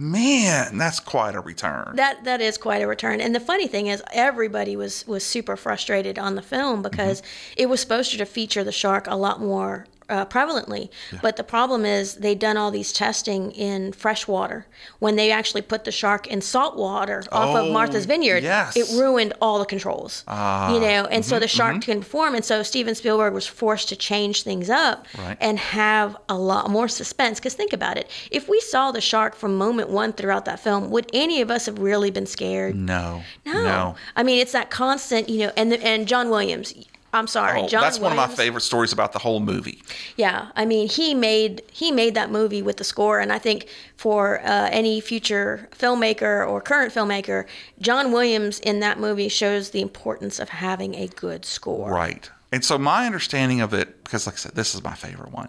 Man, that's quite a return. That that is quite a return. And the funny thing is, everybody was was super frustrated on the film because Mm-hmm. it was supposed to feature the shark a lot more uh, prevalently. But the problem is they'd done all these testing in fresh water. When they actually put the shark in salt water off Oh, of Martha's Vineyard, yes. it ruined all the controls. Ah, you know, and so the mm-hmm, shark couldn't perform. And so Steven Spielberg was forced to change things up Right. and have a lot more suspense. Because think about it: if we saw the shark from moment one throughout that film, would any of us have really been scared? no. No. No. I mean, it's that constant, you know, and the, and John Williams. I'm sorry, Oh, John that's one of my favorite stories about the whole movie. Yeah, I mean, he made he made that movie with the score, and I think for uh, any future filmmaker or current filmmaker, John Williams in that movie shows the importance of having a good score. Right. And so my understanding of it, because like I said, this is my favorite one,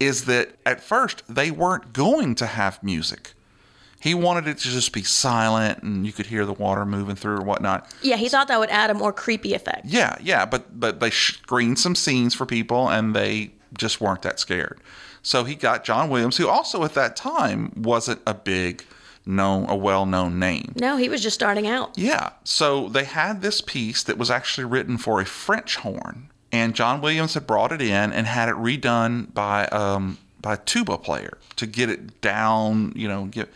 is that at first they weren't going to have music. He wanted it to just be silent and you could hear the water moving through or whatnot. Yeah, he thought that would add a more creepy effect. Yeah, yeah, but but they screened some scenes for people and they just weren't that scared. So he got John Williams, who also at that time wasn't a big known, a well-known name. No, he was just starting out. Yeah. So they had this piece that was actually written for a French horn, and John Williams had brought it in and had it redone by um by a tuba player to get it down, you know, get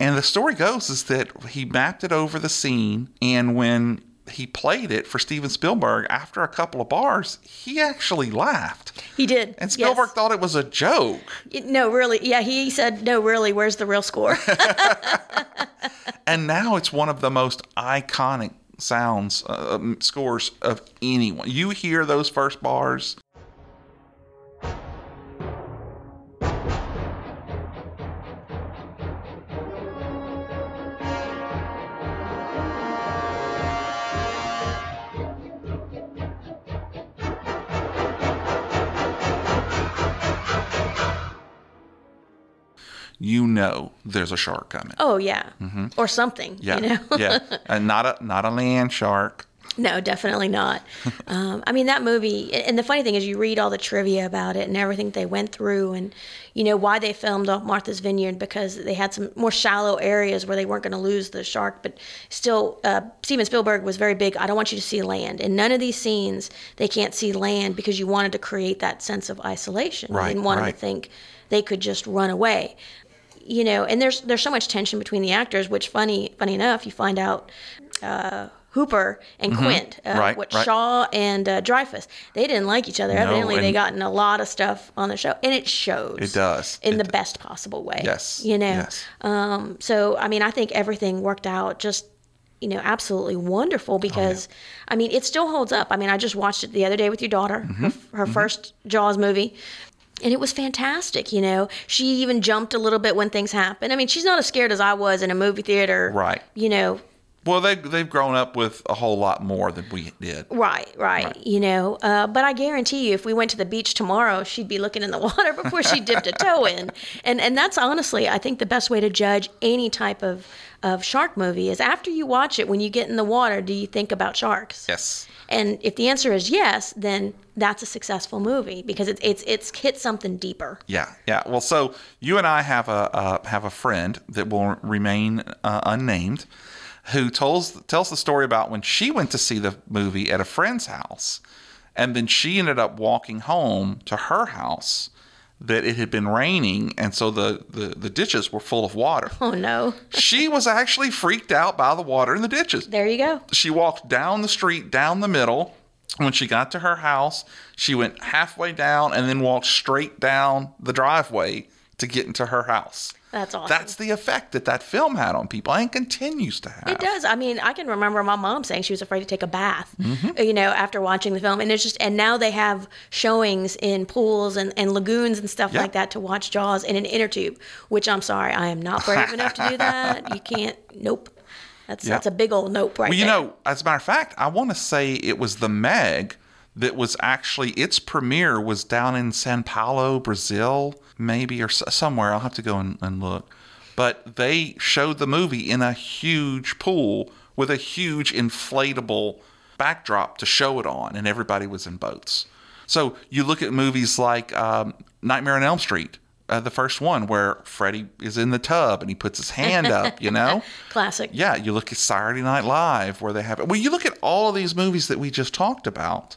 and the story goes is that he mapped it over the scene and when he played it for Steven Spielberg after a couple of bars, he actually laughed. He did. And Spielberg yes. thought it was a joke. No, really. Yeah, he said, no, really, where's the real score? And now it's one of the most iconic sounds, uh, um, scores of anyone. You hear those first bars. There's a shark coming. Oh yeah, or something. Mm-hmm. Yeah, You know? yeah, and not a not a land shark. No, definitely not. um, I mean, that movie, and the funny thing is, you read all the trivia about it and everything they went through, and you know why they filmed off Martha's Vineyard because they had some more shallow areas where they weren't going to lose the shark. But still, uh, Steven Spielberg was very big. I don't want you to see land. and none of these scenes, they can't see land because you wanted to create that sense of isolation. Right, You didn't want them right. to think they could just run away you know, and there's there's so much tension between the actors, which funny funny enough, you find out uh, Hooper and Quint, uh, Mm-hmm. Right, what right. Shaw and uh, Dreyfuss, they didn't like each other. No, Evidently, they got in a lot of stuff on the show, and it shows. It does. in It the best possible way. Yes, you know. yes. Um, so I mean, I think everything worked out just. You know, absolutely Oh, wonderful because, I mean, it still holds up. I mean, I just watched it the other day with your daughter, Mm-hmm. her, her first Jaws movie, and it was fantastic. You know, she even jumped a little bit when things happened I mean, she's not as scared as I was in a movie theater. Right. You know, Well, they they've grown up with a whole lot more than we did. right, right. You know, uh, but I guarantee you, if we went to the beach tomorrow, she'd be looking in the water before she dipped a toe in. And and that's honestly, I think, the best way to judge any type of of shark movie is after you watch it. When you get in the water, do you think about sharks? Yes. And if the answer is yes, then that's a successful movie because it's it's it's hit something deeper. Yeah, yeah. Well, so you and I have a uh, have a friend that will remain uh, unnamed, who tells tells the story about when she went to see the movie at a friend's house, and then she ended up walking home to her house. That it had been raining, and so the, the, the ditches were full of water. Oh no! she was actually freaked out by the water in the ditches. There you go. she walked down the street down the middle when she got to her house she went halfway down and then walked straight down the driveway to get into her house That's awesome. that's the effect that that film had on people and continues to have It does. I mean, I can remember my mom saying she was afraid to take a bath, Mm-hmm. you know, after watching the film. And it's just, and now they have showings in pools and, and lagoons and stuff Yeah. like that to watch Jaws in an inner tube, which I'm sorry, I am not brave enough to do that. You can't, nope. That's, Yeah. that's a big old nope right well you there. know as a matter of fact i want to say it was the meg that was actually its premiere was down in sao paulo brazil maybe or somewhere i'll have to go and, and look but they showed the movie in a huge pool with a huge inflatable backdrop to show it on and everybody was in boats so you look at movies like um, nightmare on elm street uh, the first one where freddy is in the tub and he puts his hand up you know Classic. yeah, you look at Saturday Night Live where they have it. Well, you look at all of these movies that we just talked about,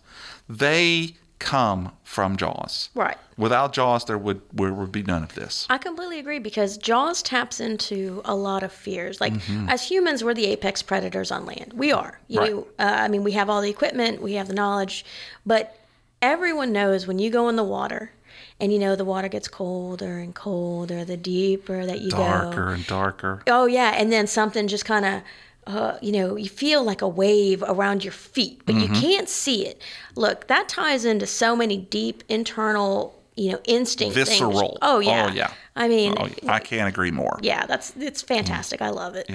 they come from Jaws. Right. Without Jaws, there would there would be none of this. I completely agree because Jaws taps into a lot of fears. Like as humans, we're the apex predators on land. We are. You Mm-hmm. Right. know, uh, I mean, we have all the equipment, we have the knowledge, but everyone knows when you go in the water, and you know the water gets colder and colder the deeper that you go. Darker and darker. Oh yeah, and then something just kind of, uh, you know, you feel like a wave around your feet, but Mm-hmm. you can't see it. Look, that ties into so many deep internal, you know, instinct things. Visceral. Oh yeah. Oh, yeah. I mean, Oh, I can't agree more. yeah, that's it's fantastic. I love it.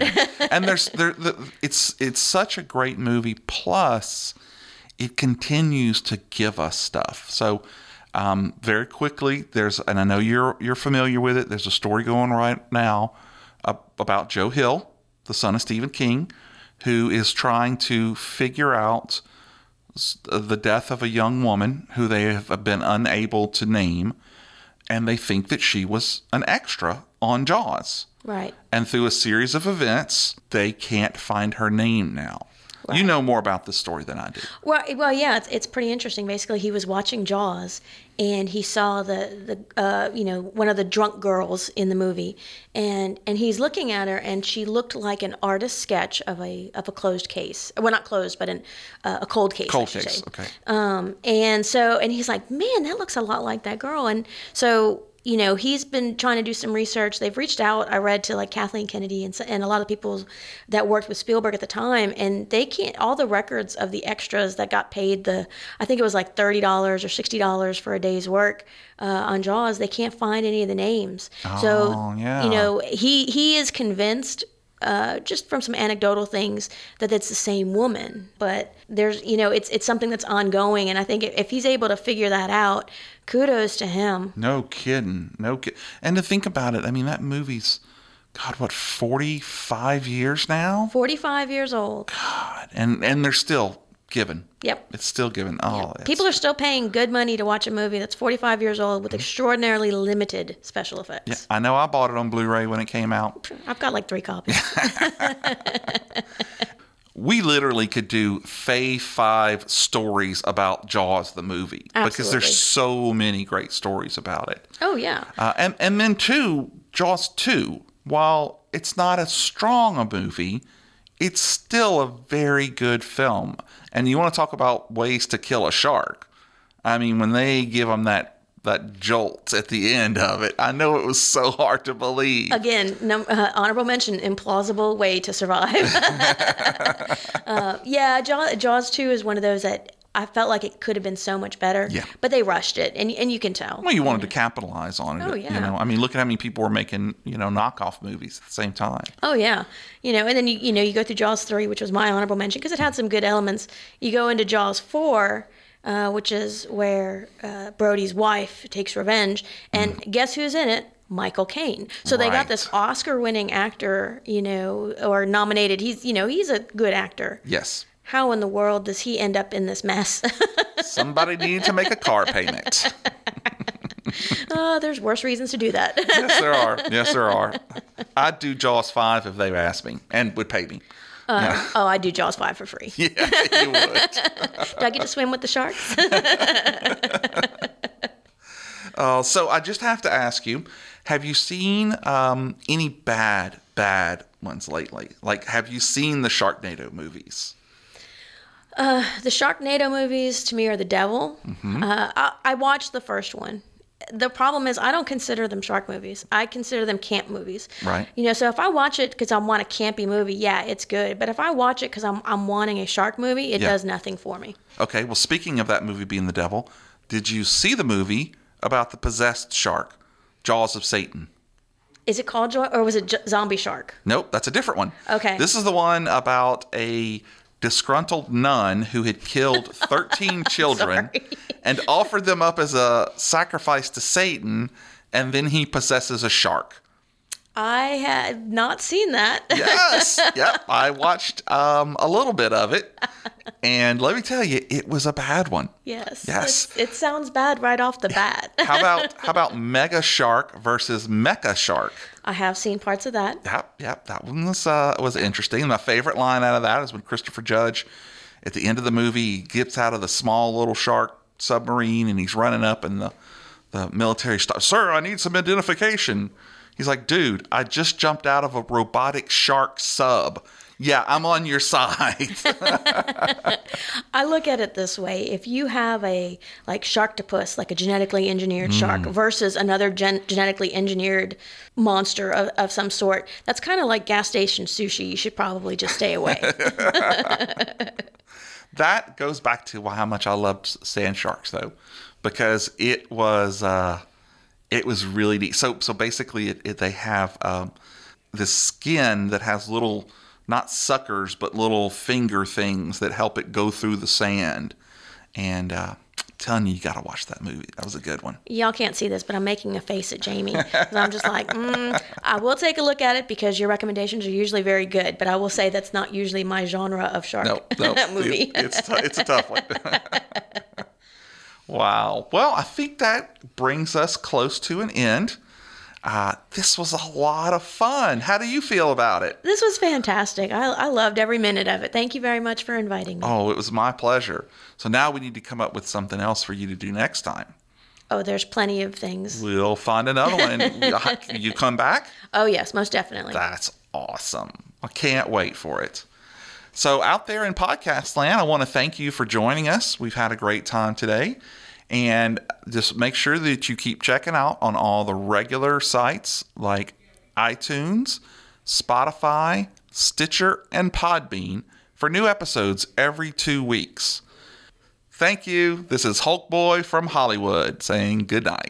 and there's there the, it's it's such a great movie plus it continues to give us stuff so um, very quickly there's and i know you're you're familiar with it there's a story going right now uh, about joe hill the son of stephen king who is trying to figure out the death of a young woman who they have been unable to name and they think that she was an extra on jaws right. and through a series of events, they can't find her name now. You know more about this story than I do. Well, well, yeah, it's, it's pretty interesting. Basically, he was watching Jaws, and he saw the the uh, you know one of the drunk girls in the movie, and and he's looking at her, and she looked like an artist sketch of a of a closed case. Well, not closed, but an, uh, a cold case. Cold case, say. okay. Um, and so, and he's like, man, that looks a lot like that girl. And so you know, he's been trying to do some research. They've reached out, I read, to like Kathleen Kennedy and, and a lot of people that worked with Spielberg at the time, and they can't, all the records of the extras that got paid the, I think it was like $30 or $60 for a day's work uh, on Jaws, they can't find any of the names. so, Oh, yeah. you know, he, he is convinced uh, just from some anecdotal things that it's the same woman. But there's, you know, it's it's something that's ongoing, and I think if, he's able to figure that out, kudos to him. No kidding. No kid. And to think about it, I mean, that movie's, God, what, 45 years now? Forty-five years old. God. And, and they're still giving. Yep. It's still given. Oh, it's- People are still paying good money to watch a movie that's 45 years old with extraordinarily limited special effects. Yeah, I know I bought it on Blu ray when it came out. I've got like three copies. we literally could do Fave Five stories about Jaws the movie because there's so many great stories about it. oh yeah. Uh, and and then two, Jaws two, while it's not as strong a movie, it's still a very good film. And you want to talk about ways to kill a shark? I mean, when they give them that that jolt at the end of it, I know it was so hard to believe. Again, uh, honorable mention, implausible way to survive. uh, yeah, Jaws, Jaws 2 is one of those that I felt like it could have been so much better. Yeah. But they rushed it, and, and you can tell. Well, you wanted to capitalize on it. Oh, yeah. You know, I mean, look at how many people were making you know knockoff movies at the same time. Oh yeah, you know, and then you you know you go through Jaws three, which was my honorable mention because it had some good elements. You go into Jaws four, uh, which is where uh, Brody's wife takes revenge, and guess who's in it? Michael Caine. So they Mm. Right. got this Oscar-winning actor, you know, or nominated. He's you know he's a good actor. Yes, How in the world does he end up in this mess? somebody needed to make a car payment. uh, there's worse reasons to do that. Yes, there are. Yes, there are. I'd do Jaws five if they asked me and would pay me. oh, I'd do Jaws five for free. Yeah, you would. Do I get to swim with the sharks? Uh, so I just have to ask you: Have you seen um, any bad, bad ones lately? Like, have you seen the Sharknado movies? The Sharknado movies to me are the devil. Mm-hmm. Uh, I, I watched the first one. The problem is I don't consider them shark movies. I consider them camp movies. Right. You know, so if I watch it because I want a campy movie, yeah, it's good. But if I watch it because I'm I'm wanting a shark movie, it Yeah. does nothing for me. Okay. Well, speaking of that movie being the devil, did you see the movie about the possessed shark, Jaws of Satan? Is it called Joy or was it J- Zombie Shark? Nope, that's a different one. Okay. This is the one about a disgruntled nun who had killed 13 children and offered them up as a sacrifice to Satan, and then he possesses a shark. I had not seen that. Yes. yep. I watched um, a little bit of it, and let me tell you, it was a bad one. yes. Yes. It sounds bad right off the bat. How about how about Mega Shark versus Mecha Shark? I have seen parts of that. Yep, yep, that one was uh, was interesting. My favorite line out of that is when Christopher Judge, at the end of the movie, gets out of the small little shark submarine and he's running up, and the the military stops. Sir, I need some identification. He's like, dude, I just jumped out of a robotic shark sub. Yeah, I'm on your side. I look at it this way: if you have a like sharktopus, like a genetically engineered shark, versus another gen- genetically engineered monster of, of some sort, that's kind of like gas station sushi. You should probably just stay away. that goes back to how much I loved Sand Sharks, though, because it was uh, it was really neat. So so basically, it, it, they have um, this skin that has little not suckers but little finger things that help it go through the sand. And uh, telling you, you got to watch that movie. That was a good one. Y'all can't see this, but I'm making a face at Jamie. I'm just like, mm, I will take a look at it because your recommendations are usually very good, but I will say that's not usually my genre of shark No, no, movie. it- it's t- it's a tough one. wow. Well, I think that brings us close to an end. Uh, this was a lot of fun. How do you feel about it? this was fantastic. I, I loved every minute of it. Thank you very much for inviting me. Oh, it was my pleasure. So now we need to come up with something else for you to do next time. Oh, there's plenty of things. We'll find another one. You come back? Oh, yes, most definitely. That's awesome. I can't wait for it. So, out there in podcast land, I want to thank you for joining us. We've had a great time today. And just make sure that you keep checking out on all the regular sites like iTunes, Spotify, Stitcher, and Podbean for new episodes every two weeks. Thank you. This is Hulk Boy from Hollywood saying good night.